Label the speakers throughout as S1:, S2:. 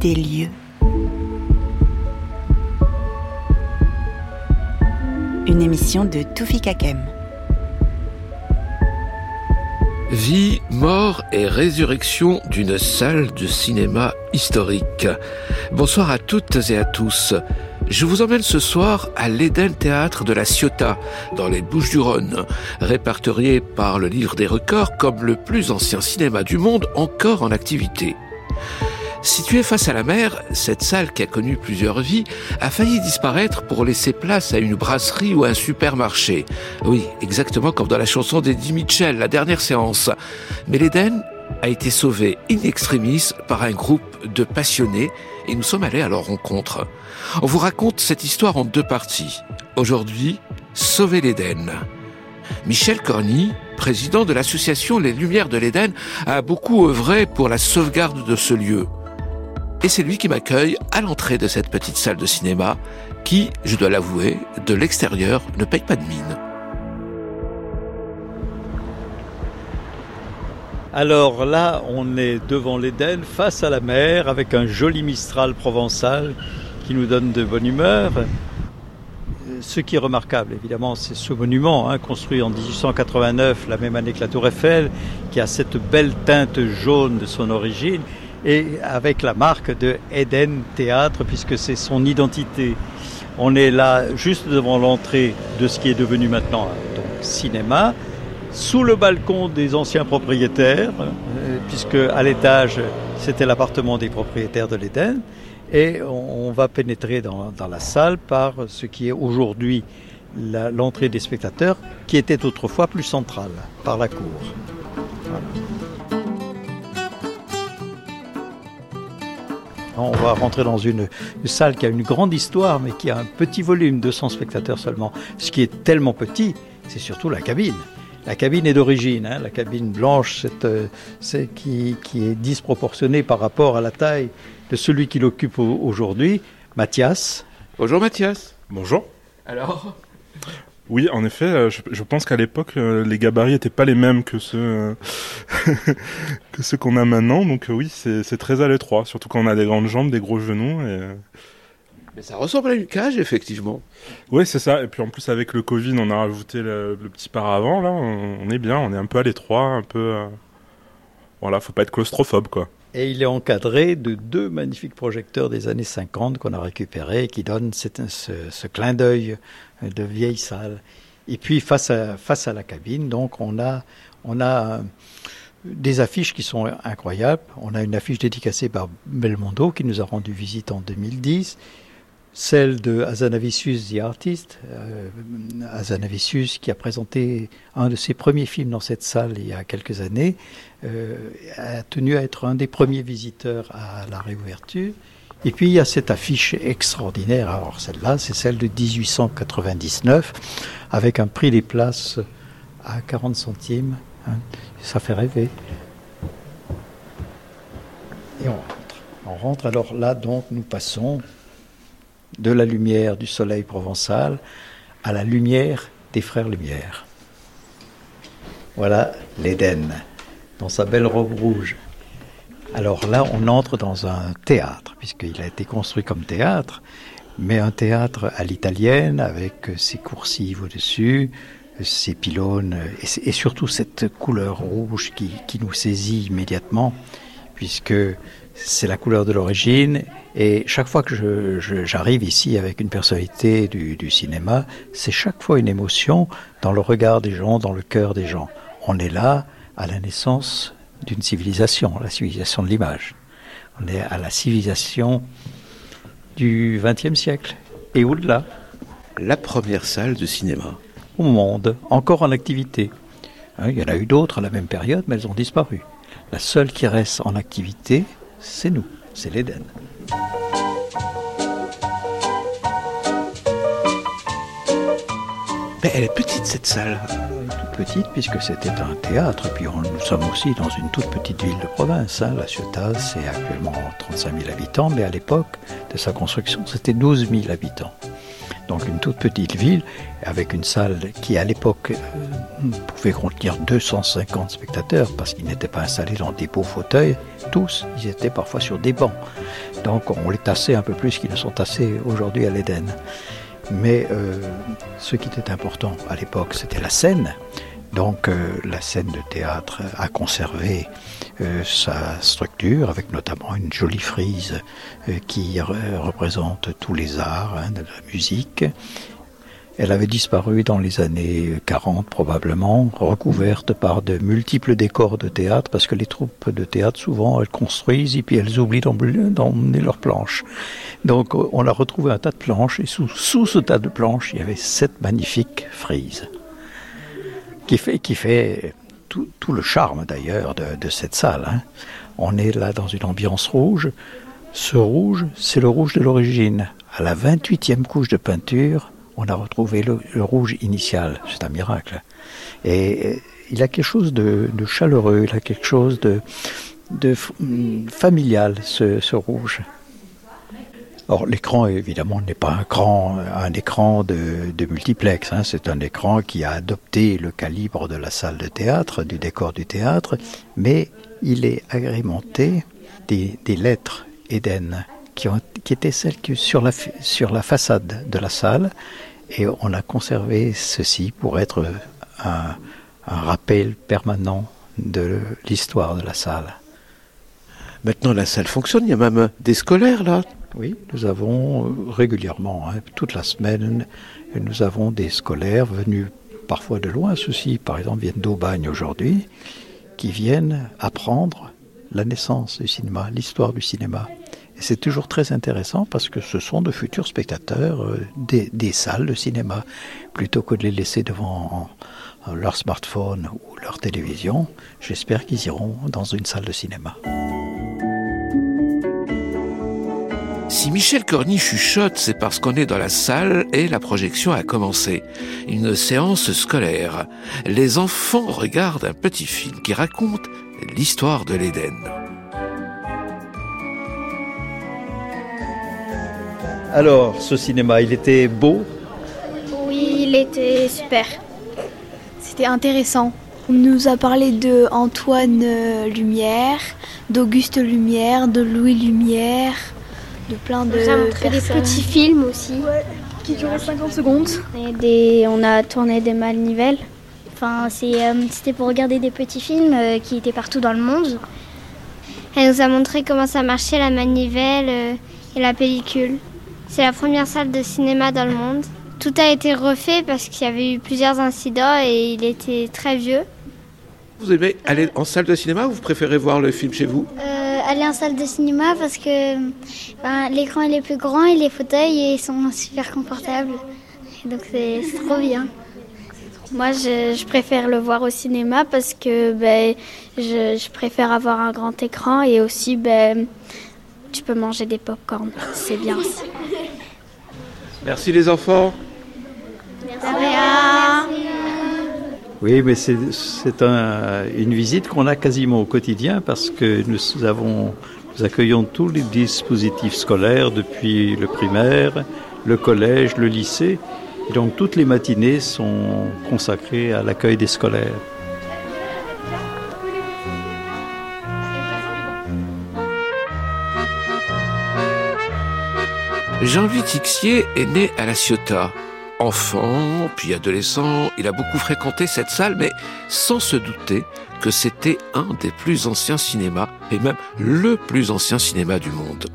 S1: Des lieux. Une émission de Toufi Kakem.
S2: Vie, mort et résurrection d'une salle de cinéma historique. Bonsoir à toutes et à tous. Je vous emmène ce soir à l'Éden Théâtre de la Ciotat, dans les Bouches-du-Rhône, répertorié par le livre des records comme le plus ancien cinéma du monde encore en activité. Située face à la mer, cette salle qui a connu plusieurs vies a failli disparaître pour laisser place à une brasserie ou un supermarché. Oui, exactement comme dans la chanson d'Eddie Mitchell, la dernière séance. Mais l'Éden a été sauvé in extremis par un groupe de passionnés et nous sommes allés à leur rencontre. On vous raconte cette histoire en deux parties. Aujourd'hui, Sauver l'Éden. Michel Corny, président de l'association Les Lumières de l'Éden, a beaucoup œuvré pour la sauvegarde de ce lieu. Et c'est lui qui m'accueille à l'entrée de cette petite salle de cinéma qui, je dois l'avouer, de l'extérieur ne paye pas de mine.
S3: Alors là, on est devant l'Éden, face à la mer, avec un joli Mistral provençal qui nous donne de bonne humeur. Ce qui est remarquable, évidemment, c'est ce monument, hein, construit en 1889, la même année que la Tour Eiffel, qui a cette belle teinte jaune de son origine et avec la marque de Eden Théâtre puisque c'est son identité. On est là juste devant l'entrée de ce qui est devenu maintenant donc cinéma, sous le balcon des anciens propriétaires, euh, puisque à l'étage c'était l'appartement des propriétaires de l'Éden, et on va pénétrer dans, la salle par ce qui est aujourd'hui l'entrée des spectateurs, qui était autrefois plus centrale, par la cour. On va rentrer dans une, une, salle qui a une grande histoire, mais qui a un petit volume, 200 spectateurs seulement. Ce qui est tellement petit, c'est surtout la cabine. La cabine est d'origine, hein, la cabine blanche, c'est qui, qui, est disproportionnée par rapport à la taille de celui qui l'occupe aujourd'hui, Mathias.
S2: Bonjour Mathias.
S4: Bonjour.
S2: Alors?
S4: Oui, en effet, je, je pense qu'à l'époque, les gabarits n'étaient pas les mêmes que ceux que ceux qu'on a maintenant. Donc oui, c'est très à l'étroit, surtout quand on a des grandes jambes, des gros genoux. Et...
S2: Mais ça ressemble à une cage, effectivement.
S4: Oui, c'est ça. Et puis en plus, avec le Covid, on a rajouté le, le petit paravent. Là, on, on, est bien, on est un peu à l'étroit, un peu. Euh... Voilà, faut pas être claustrophobe, quoi.
S3: Et il est encadré de deux magnifiques projecteurs des années 50 qu'on a récupérés et qui donnent ce, clin d'œil de vieille salle. Et puis face à, la cabine, donc on a, on a des affiches qui sont incroyables. On a une affiche dédicacée par Belmondo qui nous a rendu visite en 2010. Celle de Azanavicius the Artist, euh, qui a présenté un de ses premiers films dans cette salle il y a quelques années, euh, a tenu à être un des premiers visiteurs à la réouverture. Et puis il y a cette affiche extraordinaire, alors celle-là c'est celle de 1899, avec un prix des places à 40 centimes. Hein. Ça fait rêver. Et on rentre. On rentre, alors là donc nous passons de la lumière du soleil provençal à la lumière des frères Lumière. Voilà l'Éden, dans sa belle robe rouge. Alors là, on entre dans un théâtre, puisqu'il a été construit comme théâtre, mais un théâtre à l'italienne, avec ses coursives au-dessus, ses pylônes, et, surtout cette couleur rouge qui nous saisit immédiatement, puisque c'est la couleur de l'origine, et chaque fois que j'arrive ici avec une personnalité du, du cinéma, c'est chaque fois une émotion dans le regard des gens, dans le cœur des gens. On est là à la naissance d'une civilisation, la civilisation de l'image. On est à la civilisation du XXe siècle et au-delà.
S2: La première salle de cinéma.
S3: Au monde, encore en activité. Hein, il y en a eu d'autres à la même période, mais elles ont disparu. La seule qui reste en activité, c'est nous, c'est l'Éden.
S2: Mais elle est petite cette salle.
S3: Toute petite puisque c'était un théâtre. Puis on, nous sommes aussi dans une toute petite ville de province. Hein. La Ciotat, c'est actuellement 35 000 habitants, mais à l'époque de sa construction, c'était 12 000 habitants. Donc une toute petite ville, avec une salle qui à l'époque euh, pouvait contenir 250 spectateurs, parce qu'ils n'étaient pas installés dans des beaux fauteuils, tous, ils étaient parfois sur des bancs. Donc on les tassait un peu plus qu'ils ne sont tassés aujourd'hui à l'Éden. Mais euh, ce qui était important à l'époque, c'était la scène. Donc euh, la scène de théâtre a conservé sa structure avec notamment une jolie frise euh, qui représente tous les arts hein, de la musique. Elle avait disparu dans les années 40 probablement, recouverte par de multiples décors de théâtre, parce que les troupes de théâtre, souvent, elles construisent et puis elles oublient d'emmener leurs planches. Donc on a retrouvé un tas de planches, et sous, sous ce tas de planches, il y avait cette magnifique frise qui fait, qui fait tout, tout le charme d'ailleurs de, cette salle. Hein. On est là dans une ambiance rouge. Ce rouge, c'est le rouge de l'origine. À la 28e couche de peinture, on a retrouvé le, rouge initial. C'est un miracle. Et il a quelque chose de, chaleureux, il a quelque chose de, familial, ce rouge. Or, l'écran, évidemment, n'est pas un, écran de, de multiplex. Hein. C'est un écran qui a adopté le calibre de la salle de théâtre, du décor du théâtre, mais il est agrémenté des, lettres Eden, qui, qui étaient celles que sur la, façade de la salle. Et on a conservé ceci pour être un rappel permanent de l'histoire de la salle.
S2: Maintenant, la salle fonctionne. Il y a même des scolaires là.
S3: Oui, nous avons régulièrement, hein, toute la semaine, nous avons des scolaires venus parfois de loin, ceux-ci par exemple viennent d'Aubagne aujourd'hui, qui viennent apprendre la naissance du cinéma, l'histoire du cinéma. Et c'est toujours très intéressant parce que ce sont de futurs spectateurs euh, des, des, salles de cinéma. Plutôt que de les laisser devant leur smartphone ou leur télévision, j'espère qu'ils iront dans une salle de cinéma.
S2: Si Michel Corny chuchote, c'est parce qu'on est dans la salle et la projection a commencé. Une séance scolaire. Les enfants regardent un petit film qui raconte l'histoire de l'Éden.
S3: Alors, ce cinéma, il était beau?
S5: Oui, il était super.
S6: C'était intéressant. On nous a parlé de Antoine Lumière, d'Auguste Lumière, de Louis Lumière, de plein de
S5: on a montré des petits films aussi.
S6: Ouais, qui duraient 50 secondes.
S5: Et des, on a tourné des manivelles. Enfin c'était euh, pour regarder des petits films euh, qui étaient partout dans le monde. Elle nous a montré comment ça marchait la manivelle euh, et la pellicule. C'est la première salle de cinéma dans le monde. Tout a été refait parce qu'il y avait eu plusieurs incidents et il était très vieux.
S2: Vous aimez aller en salle de cinéma ou vous préférez voir le film chez vous?
S5: Euh, aller en salle de cinéma parce que ben, l'écran est plus grand et les fauteuils ils sont super confortables. Et donc c'est trop bien. Moi, je, je, préfère le voir au cinéma parce que ben, je, je, préfère avoir un grand écran et aussi ben, tu peux manger des pop-corn. C'est bien aussi.
S2: Merci les enfants.
S5: Merci.
S3: Oui, mais c'est un, une visite qu'on a quasiment au quotidien parce que nous, avons, nous accueillons tous les dispositifs scolaires depuis le primaire, le collège, le lycée. Donc toutes les matinées sont consacrées à l'accueil des scolaires.
S2: Jean-Louis Tixier est né à La Ciotat, Enfant, puis adolescent, il a beaucoup fréquenté cette salle, mais sans se douter que c'était un des plus anciens cinémas, et même le plus ancien cinéma du monde.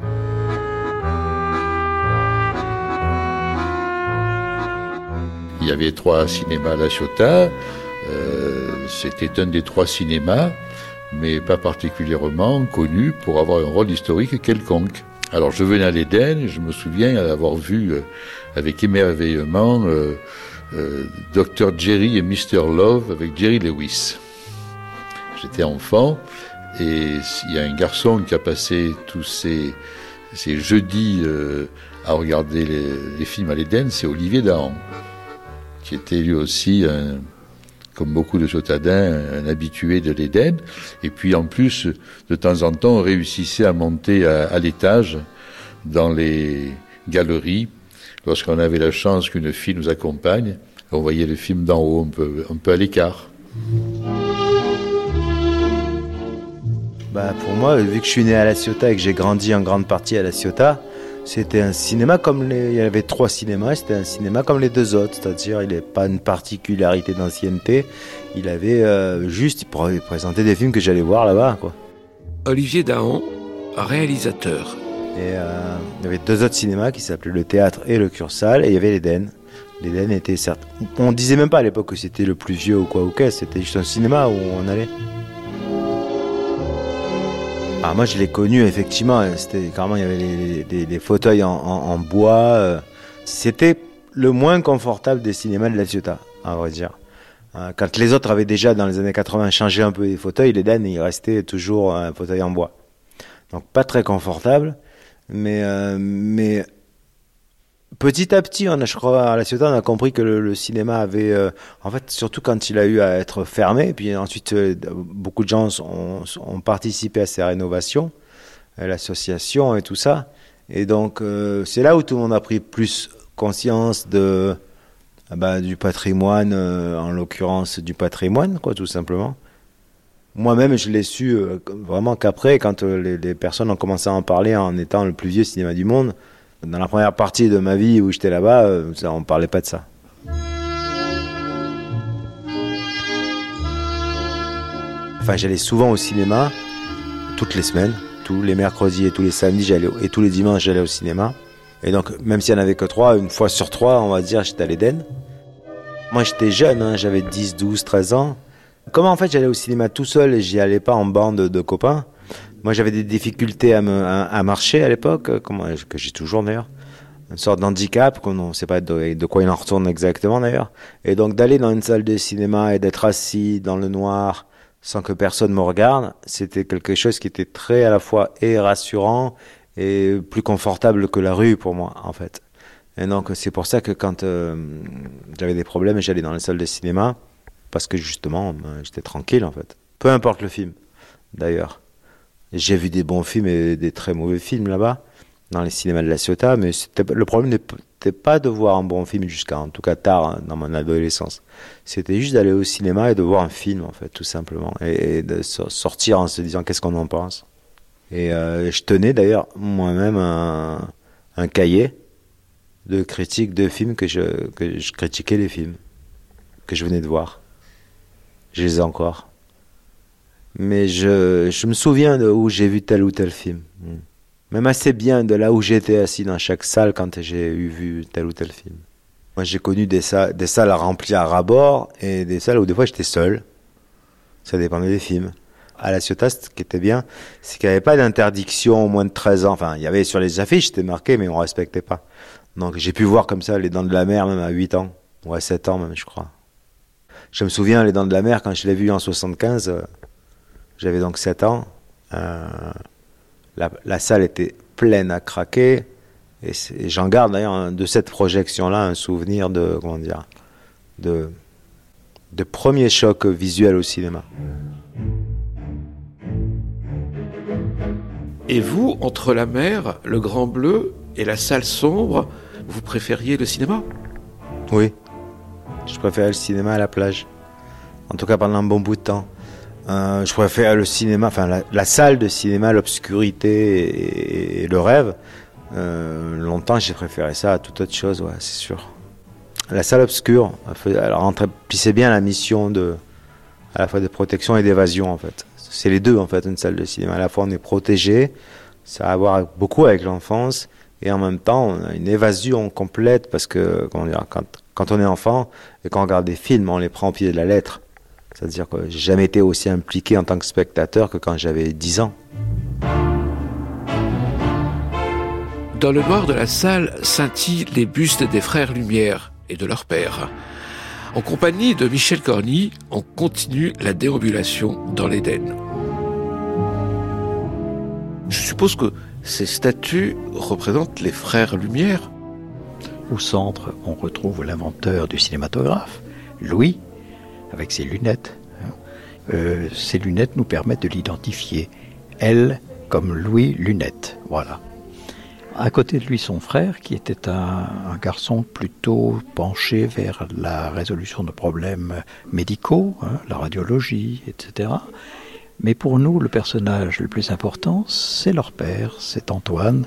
S7: Il y avait trois cinémas à La Ciotat. Euh, c'était un des trois cinémas, mais pas particulièrement connu pour avoir un rôle historique quelconque. Alors je venais à l'Éden, je me souviens avoir vu euh, avec émerveillement euh, euh, Dr Jerry et Mr Love avec Jerry Lewis. J'étais enfant et il y a un garçon qui a passé tous ces, ces jeudis euh, à regarder les, les films à l'Éden, c'est Olivier Dahan, qui était lui aussi un, comme beaucoup de Sotadins, un habitué de l'Éden. Et puis en plus, de temps en temps, on réussissait à monter à, à l'étage dans les galeries lorsqu'on avait la chance qu'une fille nous accompagne, on voyait le film d'en haut, un peu, un peu à l'écart.
S8: Bah pour moi, vu que je suis né à La Ciotat et que j'ai grandi en grande partie à La Ciotat, c'était un cinéma comme les. Il y avait trois cinémas, c'était un cinéma comme les deux autres, c'est-à-dire il n'avait pas une particularité d'ancienneté, il avait euh, juste, il présentait des films que j'allais voir là-bas.
S2: Olivier Dahan, réalisateur.
S8: Et euh, il y avait deux autres cinémas qui s'appelaient le Théâtre et le Cursal, et il y avait l'Éden. L'Éden était certes. On disait même pas à l'époque que c'était le plus vieux ou quoi ou qu'est, c'était juste un cinéma où on allait. Ah, moi, je l'ai connu, effectivement. C'était carrément, il y avait les, fauteuils en, bois. Euh. C'était le moins confortable des cinémas de la Ciotat, à vrai dire. Hein, quand les autres avaient déjà, dans les années 80, changé un peu les fauteuils, l'Éden, il restait toujours un fauteuil en bois. Donc, pas très confortable. Mais, euh, mais petit à petit, on a, je crois, à la Ciotat, on a compris que le, cinéma avait, euh, en fait, surtout quand il a eu à être fermé, puis ensuite, euh, beaucoup de gens ont, participé à ces rénovations, l'association et tout ça. Et donc, c'est là où tout le monde a pris plus conscience de, bah, du patrimoine, en l'occurrence du patrimoine, quoi, tout simplement. Moi-même, je l'ai su vraiment qu'après, quand les, les personnes ont commencé à en parler en étant le plus vieux cinéma du monde, dans la première partie de ma vie où j'étais là-bas, euh, on ne parlait pas de ça. Enfin, j'allais souvent au cinéma, toutes les semaines, tous les mercredis et tous les samedis, et tous les dimanches, j'allais au cinéma. Et donc, même s'il n'y en avait que trois, une fois sur trois, on va dire, j'étais à l'Éden. Moi, j'étais jeune, hein, j'avais 10, 12, 13 ans. Comment en fait j'allais au cinéma tout seul et j'y allais pas en bande de copains? Moi, j'avais des difficultés à, à, marcher à l'époque, que j'ai toujours d'ailleurs. Une sorte d'handicap, qu'on ne sait pas de, quoi il en retourne exactement d'ailleurs. Et donc d'aller dans une salle de cinéma et d'être assis dans le noir sans que personne me regarde, c'était quelque chose qui était très à la fois et rassurant et plus confortable que la rue pour moi en fait. Et donc c'est pour ça que quand euh, j'avais des problèmes, j'allais dans la salle de cinéma parce que justement euh, j'étais tranquille en fait. Peu importe le film d'ailleurs. J'ai vu des bons films et des très mauvais films là-bas, dans les cinémas de la Ciotat, mais le problème n'était pas de voir un bon film jusqu'à, en tout cas tard, hein, dans mon adolescence. C'était juste d'aller au cinéma et de voir un film, en fait, tout simplement. Et, de sortir en se disant qu'est-ce qu'on en pense. Et euh, je tenais d'ailleurs moi-même un, cahier de critique de films que je, que je critiquais les films que je venais de voir. Je les ai encore mais je, je me souviens de où j'ai vu tel ou tel film. Hmm. Même assez bien de là où j'étais assis dans chaque salle quand j'ai eu vu tel ou tel film. Moi, j'ai connu des salles, des salles remplies à ras-bord et des salles où des fois j'étais seul. Ça dépendait des films. À la Ciotat, ce qui était bien, c'est qu'il n'y avait pas d'interdiction au moins de 13 ans. Enfin, il y avait sur les affiches, c'était marqué, mais on respectait pas. Donc, j'ai pu voir comme ça Les Dents de la Mer, même à 8 ans. Ou à 7 ans, même, je crois. Je me souviens, Les Dents de la Mer, quand je l'ai vu en 75, j'avais donc 7 ans. Euh, la, salle était pleine à craquer. Et, j'en garde d'ailleurs de cette projection-là un souvenir de, comment dire, de, de premier choc visuel au cinéma.
S2: Et vous, entre la mer, le grand bleu et la salle sombre, vous préfériez le cinéma?
S8: Oui. Je préférais le cinéma à la plage. En tout cas pendant un bon bout de temps. Euh, je préfère le cinéma, enfin la, salle de cinéma, l'obscurité et, le rêve. Euh, longtemps, j'ai préféré ça à toute autre chose, ouais, c'est sûr. La salle obscure, elle remplissait bien la mission de, à la fois de protection et d'évasion, en fait. C'est les deux, en fait, une salle de cinéma. À la fois, on est protégé, ça a à voir beaucoup avec l'enfance, et en même temps, on a une évasion complète parce que, comment dire, quand, quand on est enfant et qu'on regarde des films, on les prend au pied de la lettre. C'est-à-dire que j'ai jamais été aussi impliqué en tant que spectateur que quand j'avais 10 ans.
S2: Dans le noir de la salle scintillent les bustes des frères Lumière et de leur père. En compagnie de Michel Corny, on continue la déambulation dans l'Éden. Je suppose que ces statues représentent les frères Lumière.
S3: Au centre, on retrouve l'inventeur du cinématographe, Louis, avec ses lunettes. Hein. Euh, ces lunettes nous permettent de l'identifier. Elle comme Louis Lunette. Voilà. À côté de lui, son frère, qui était un, garçon plutôt penché vers la résolution de problèmes médicaux, hein, la radiologie, etc. Mais pour nous, le personnage le plus important, c'est leur père, c'est Antoine,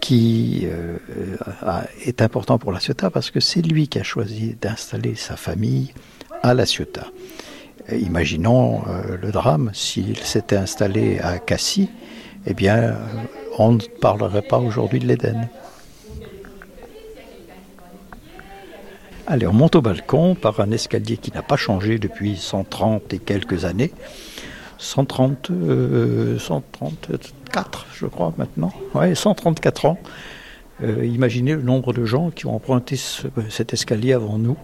S3: qui euh, est important pour La Ciotat parce que c'est lui qui a choisi d'installer sa famille à La Ciotat. Imaginons euh, le drame, s'il s'était installé à Cassis, eh bien, on ne parlerait pas aujourd'hui de l'Éden. Allez, on monte au balcon par un escalier qui n'a pas changé depuis 130 et quelques années. 130, 134, euh, je crois, maintenant. Ouais, 134 ans. Euh, imaginez le nombre de gens qui ont emprunté cet escalier avant nous.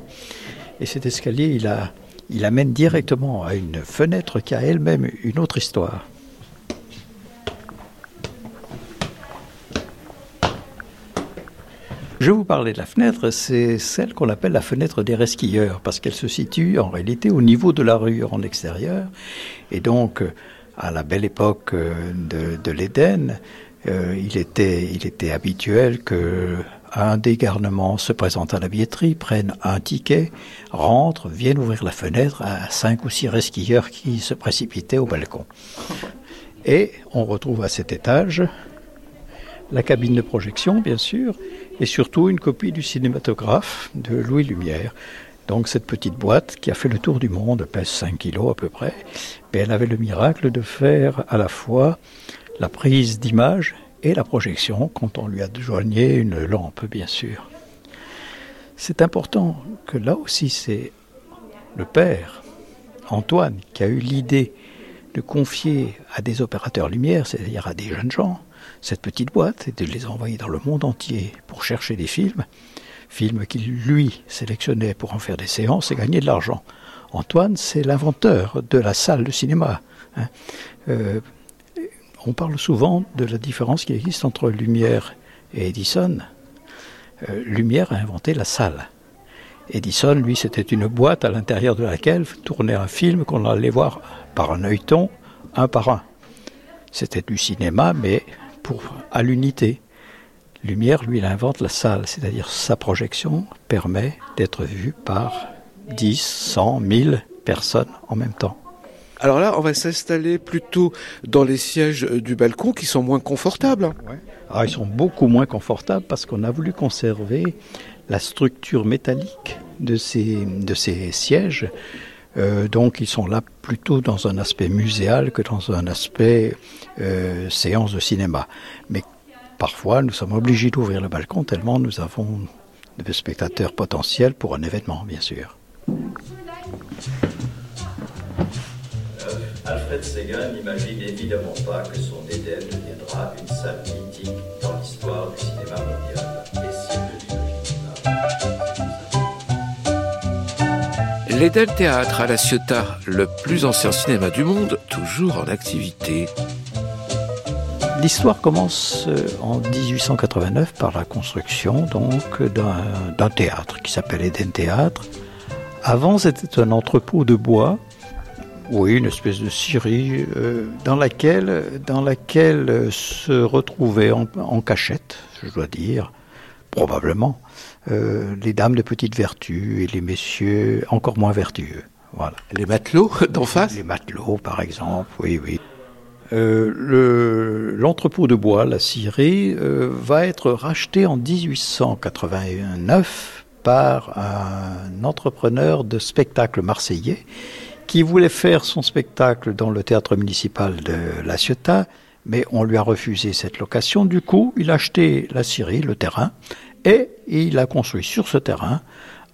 S3: Et cet escalier, il, a, il amène directement à une fenêtre qui a elle-même une autre histoire. Je vous parlais de la fenêtre, c'est celle qu'on appelle la fenêtre des resquilleurs, parce qu'elle se situe en réalité au niveau de la rue en extérieur. Et donc, à la belle époque de, l'Éden, euh, il, était, il était habituel que un des garnements se présente à la billetterie, prenne un ticket, rentre, vienne ouvrir la fenêtre à cinq ou six resquilleurs qui se précipitaient au balcon. Et on retrouve à cet étage la cabine de projection, bien sûr, et surtout une copie du cinématographe de Louis Lumière. Donc cette petite boîte qui a fait le tour du monde, pèse 5 kilos à peu près, mais elle avait le miracle de faire à la fois la prise d'image et la projection quand on lui a joigné une lampe, bien sûr. C'est important que là aussi c'est le père, Antoine, qui a eu l'idée de confier à des opérateurs lumière, c'est-à-dire à des jeunes gens, cette petite boîte et de les envoyer dans le monde entier pour chercher des films, films qu'il lui sélectionnait pour en faire des séances et gagner de l'argent. Antoine, c'est l'inventeur de la salle de cinéma. Hein. Euh, on parle souvent de la différence qui existe entre Lumière et Edison. Euh, Lumière a inventé la salle. Edison, lui, c'était une boîte à l'intérieur de laquelle tournait un film qu'on allait voir par un œilleton, un par un. C'était du cinéma, mais pour, à l'unité. Lumière, lui, il invente la salle, c'est-à-dire sa projection permet d'être vue par 10, 100, 1000 personnes en même temps.
S2: Alors là, on va s'installer plutôt dans les sièges du balcon qui sont moins confortables.
S3: Ah, ils sont beaucoup moins confortables parce qu'on a voulu conserver la structure métallique de ces, de ces sièges euh, donc ils sont là plutôt dans un aspect muséal que dans un aspect euh, séance de cinéma. Mais parfois nous sommes obligés d'ouvrir le balcon tellement nous avons de spectateurs potentiels pour un événement, bien sûr.
S9: Alfred Séguin n'imagine évidemment pas que son Éden deviendra une salle mythique dans l'histoire du cinéma mondial.
S2: L'Eden Théâtre à La Ciotat, le plus ancien cinéma du monde, toujours en activité.
S3: L'histoire commence euh, en 1889 par la construction donc d'un théâtre qui s'appelle Eden Théâtre. Avant, c'était un entrepôt de bois, oui, une espèce de scierie euh, dans laquelle, dans laquelle se retrouvaient en cachette, je dois dire, probablement, euh, les dames de petite vertu et les messieurs encore moins vertueux. Voilà.
S2: Les matelots d'en face?
S3: Les matelots, par exemple, oui, oui. Euh, l'entrepôt de bois, la scierie, euh, va être racheté en 1889 par un entrepreneur de spectacle marseillais qui voulait faire son spectacle dans le théâtre municipal de La Ciotat, mais on lui a refusé cette location. Du coup, il a acheté la scierie, le terrain, et il a construit sur ce terrain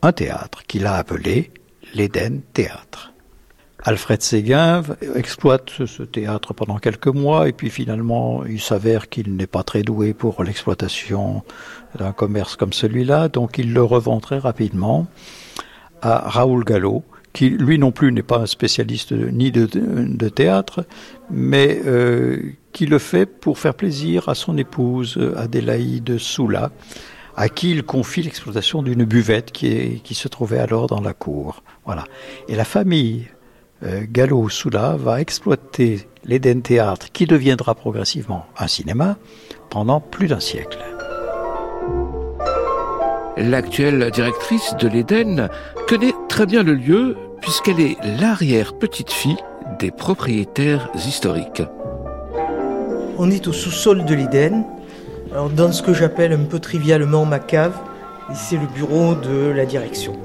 S3: un théâtre qu'il a appelé l'Éden Théâtre. Alfred Séguin exploite ce théâtre pendant quelques mois et puis finalement il s'avère qu'il n'est pas très doué pour l'exploitation d'un commerce comme celui-là, donc il le revend très rapidement à Raoul Gallo, qui lui non plus n'est pas un spécialiste ni de, théâtre, mais euh, qui le fait pour faire plaisir à son épouse Adélaïde Soula, à qui il confie l'exploitation d'une buvette qui, qui, se trouvait alors dans la cour. Voilà. Et la famille Gallo Soula va exploiter l'Eden Théâtre, qui deviendra progressivement un cinéma, pendant plus d'un siècle.
S2: L'actuelle directrice de l'Éden connaît très bien le lieu puisqu'elle est l'arrière-petite-fille des propriétaires historiques.
S10: On est au sous-sol de l'Éden, dans ce que j'appelle un peu trivialement ma cave, et c'est le bureau de la direction.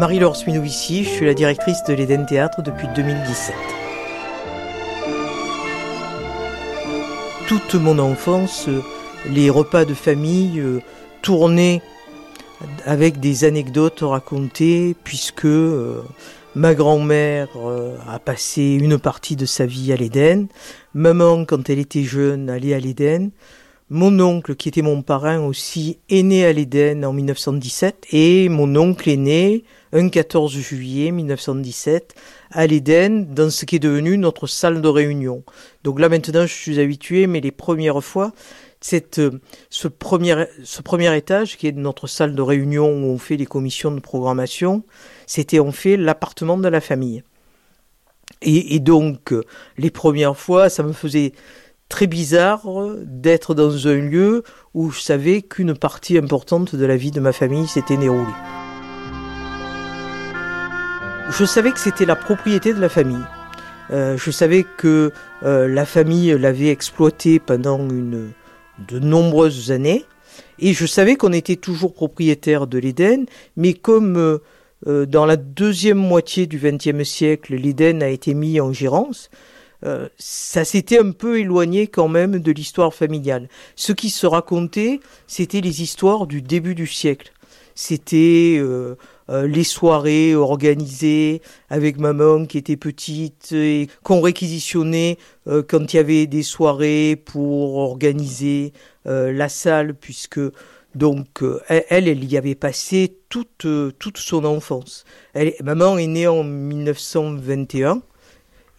S10: Marie-Laure Sminovici, je suis la directrice de l'Éden Théâtre depuis 2017. Toute mon enfance, les repas de famille euh, tournaient avec des anecdotes racontées, puisque euh, ma grand-mère euh, a passé une partie de sa vie à l'Éden, maman, quand elle était jeune, allait à l'Éden, mon oncle, qui était mon parrain aussi, est né à l'Éden en 1917 et mon oncle est né un 14 juillet 1917 à l'Éden dans ce qui est devenu notre salle de réunion. Donc là maintenant je suis habitué, mais les premières fois, cette, ce, premier, étage qui est notre salle de réunion où on fait les commissions de programmation, c'était en fait l'appartement de la famille. Et, et donc les premières fois, ça me faisait très bizarre d'être dans un lieu où je savais qu'une partie importante de la vie de ma famille s'était déroulée. Je savais que c'était la propriété de la famille. Euh, je savais que euh, la famille l'avait exploité pendant de nombreuses années. Et je savais qu'on était toujours propriétaire de l'Éden, mais comme euh, dans la deuxième moitié du XXe siècle, l'Éden a été mis en gérance, ça s'était un peu éloigné quand même de l'histoire familiale. Ce qui se racontait, c'était les histoires du début du siècle. C'était euh, euh, les soirées organisées avec maman qui était petite et qu'on réquisitionnait euh, quand il y avait des soirées pour organiser euh, la salle puisque donc elle, elle y avait passé toute toute son enfance. Elle, maman est née en 1921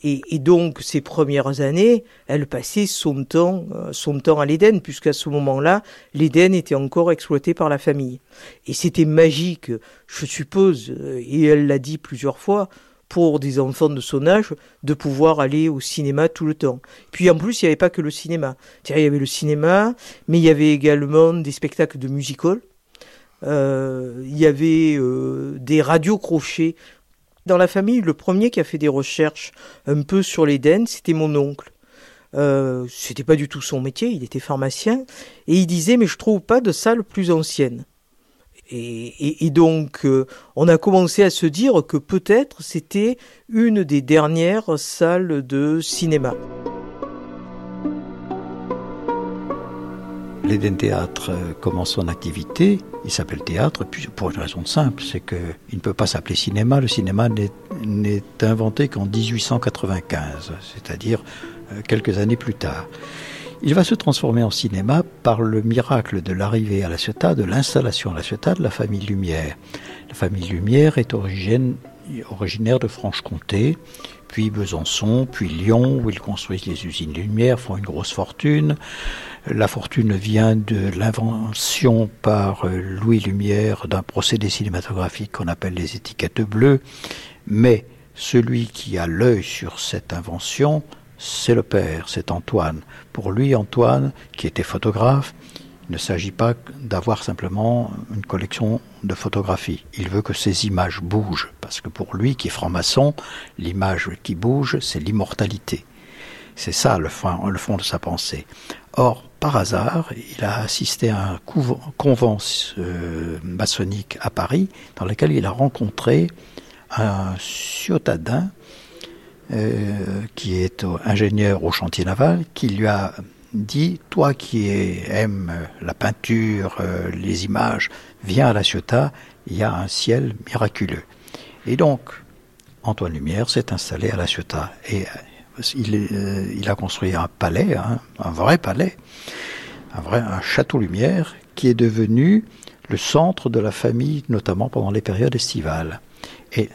S10: et, donc, ces premières années, elle passait son temps, euh, son temps à l'Éden, puisqu'à ce moment-là, l'Éden était encore exploité par la famille. Et c'était magique, je suppose, euh, et elle l'a dit plusieurs fois, pour des enfants de son âge, de pouvoir aller au cinéma tout le temps. Puis en plus, il n'y avait pas que le cinéma. Il y avait le cinéma, mais il y avait également des spectacles de musical. Euh, il y avait euh, des radios crochets dans la famille, le premier qui a fait des recherches un peu sur l'Éden, c'était mon oncle. Euh, c'était pas du tout son métier, il était pharmacien, et il disait mais je trouve pas de salle plus ancienne. Et, donc euh, on a commencé à se dire que peut-être c'était une des dernières salles de cinéma.
S3: l'Éden Théâtre commence son activité, il s'appelle théâtre, pour une raison simple, c'est qu'il ne peut pas s'appeler cinéma. Le cinéma n'est inventé qu'en 1895, c'est-à-dire quelques années plus tard. Il va se transformer en cinéma par le miracle de l'arrivée à La Ciotat, de l'installation à La Ciotat de la famille Lumière. La famille Lumière est originaire de Franche-Comté, puis Besançon, puis Lyon, où ils construisent les usines Lumière, font une grosse fortune. La fortune vient de l'invention par Louis Lumière d'un procédé cinématographique qu'on appelle les étiquettes bleues, mais celui qui a l'œil sur cette invention, c'est le père, c'est Antoine. Pour lui, Antoine, qui était photographe, il ne s'agit pas d'avoir simplement une collection de photographies. Il veut que ces images bougent, parce que pour lui, qui est franc-maçon, l'image qui bouge, c'est l'immortalité. C'est ça le fond, de sa pensée. Or, par hasard, il a assisté à un convent euh, maçonnique à Paris, dans lequel il a rencontré un ciotadin euh, qui est ingénieur au chantier naval, qui lui a dit Toi qui aimes la peinture, euh, les images, viens à la Ciotat, il y a un ciel miraculeux. Et donc, Antoine Lumière s'est installé à la Ciotat. Et il, euh, il, a construit un palais, hein, un vrai palais, un vrai un château lumière qui est devenu le centre de la famille, notamment pendant les périodes estivales. Et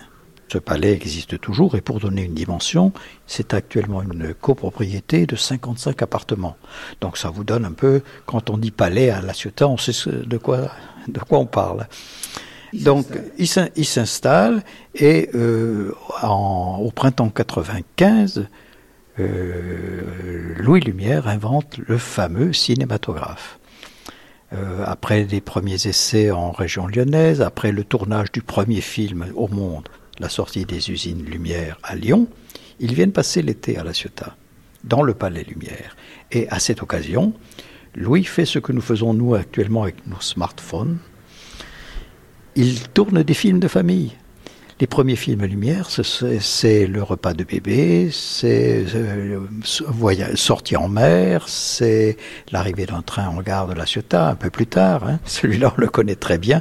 S3: ce palais existe toujours et pour donner une dimension, c'est actuellement une copropriété de 55 appartements. Donc ça vous donne un peu, quand on dit palais à La Ciotat, on sait de quoi, de quoi on parle. Donc, il s'installe et euh, au printemps 95, euh, Louis Lumière invente le fameux cinématographe. Euh, après les premiers essais en région lyonnaise, après le tournage du premier film au monde, la sortie des usines Lumière à Lyon, ils viennent passer l'été à La Ciotat, dans le Palais Lumière. Et à cette occasion, Louis fait ce que nous faisons nous actuellement avec nos smartphones. Il tourne des films de famille. Les premiers films Lumière, c'est le repas de bébé, c'est euh, sortie en mer, c'est l'arrivée d'un train en gare de La Ciotat un peu plus tard. Hein. Celui-là, on le connaît très bien.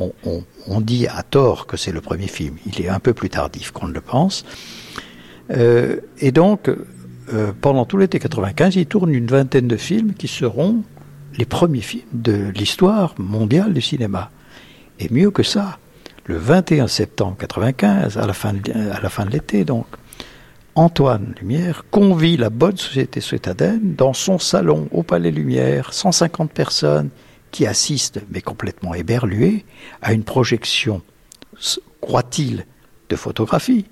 S3: On, dit à tort que c'est le premier film. Il est un peu plus tardif qu'on ne le pense. Euh, et donc, euh, pendant tout l'été 95, il tourne une vingtaine de films qui seront les premiers films de l'histoire mondiale du cinéma. Et mieux que ça, le 21 septembre 95, à la fin de, à la fin de l'été donc, Antoine Lumière convie la bonne société citadine dans son salon au Palais Lumière, 150 personnes qui assistent, mais complètement éberluées, à une projection, croit-il, de photographies.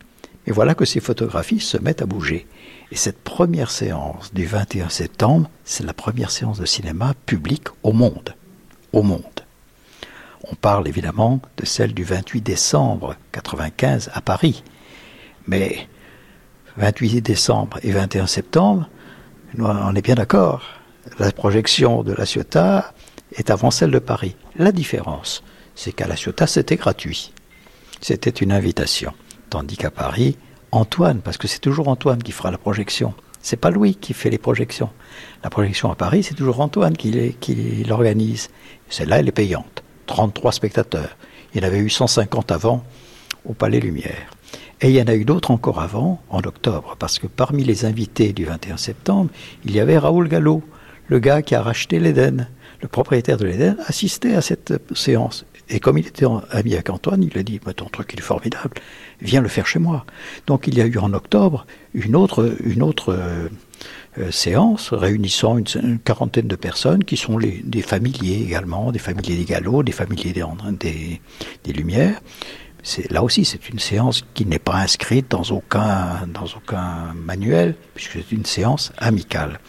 S3: Et voilà que ces photographies se mettent à bouger. Et cette première séance du 21 septembre, c'est la première séance de cinéma public au monde. Au monde. On parle évidemment de celle du 28 décembre 95 à Paris. Mais 28 décembre et 21 septembre, on est bien d'accord. La projection de La Ciotat est avant celle de Paris. La différence, c'est qu'à La Ciotat, c'était gratuit. C'était une invitation. Tandis qu'à Paris, Antoine, parce que c'est toujours Antoine qui fera la projection. C'est pas Louis qui fait les projections. La projection à Paris, c'est toujours Antoine qui l'organise. Celle-là, elle est payante. 33 spectateurs. Il y en avait eu 150 avant au Palais Lumière. Et il y en a eu d'autres encore avant, en octobre, parce que parmi les invités du 21 septembre, il y avait Raoul Gallo, le gars qui a racheté l'Éden. Le propriétaire de l'Éden assistait à cette séance. Et comme il était ami avec Antoine, il a dit Ton truc, il est formidable, viens le faire chez moi. Donc il y a eu en octobre une autre, une autre euh, séance réunissant une, quarantaine de personnes qui sont des familiers également, des familiers des Gallo, des familiers des, des, Lumières. Là aussi, c'est une séance qui n'est pas inscrite dans aucun, dans aucun manuel, puisque c'est une séance amicale.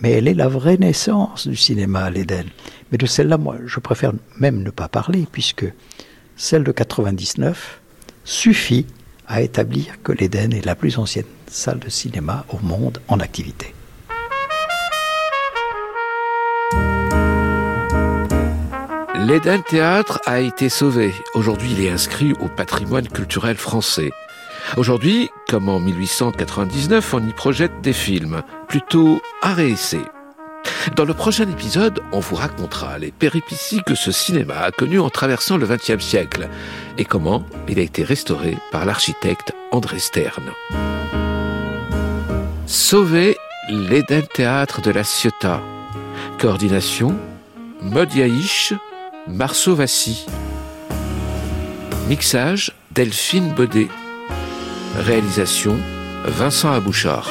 S3: Mais elle est la vraie naissance du cinéma à l'Éden. Mais de celle-là, moi, je préfère même ne pas parler, puisque celle de 99 suffit à établir que l'Éden est la plus ancienne salle de cinéma au monde en activité.
S2: L'Éden Théâtre a été sauvé. Aujourd'hui, il est inscrit au patrimoine culturel français. Aujourd'hui, comme en 1899, on y projette des films, plutôt à réessayer. Dans le prochain épisode, on vous racontera les péripéties que ce cinéma a connues en traversant le XXe siècle et comment il a été restauré par l'architecte André Stern. Sauver l'Eden Théâtre de la Ciotat. Coordination Maud Marceau Vassy. Mixage Delphine Baudet. Réalisation Vincent Abouchard.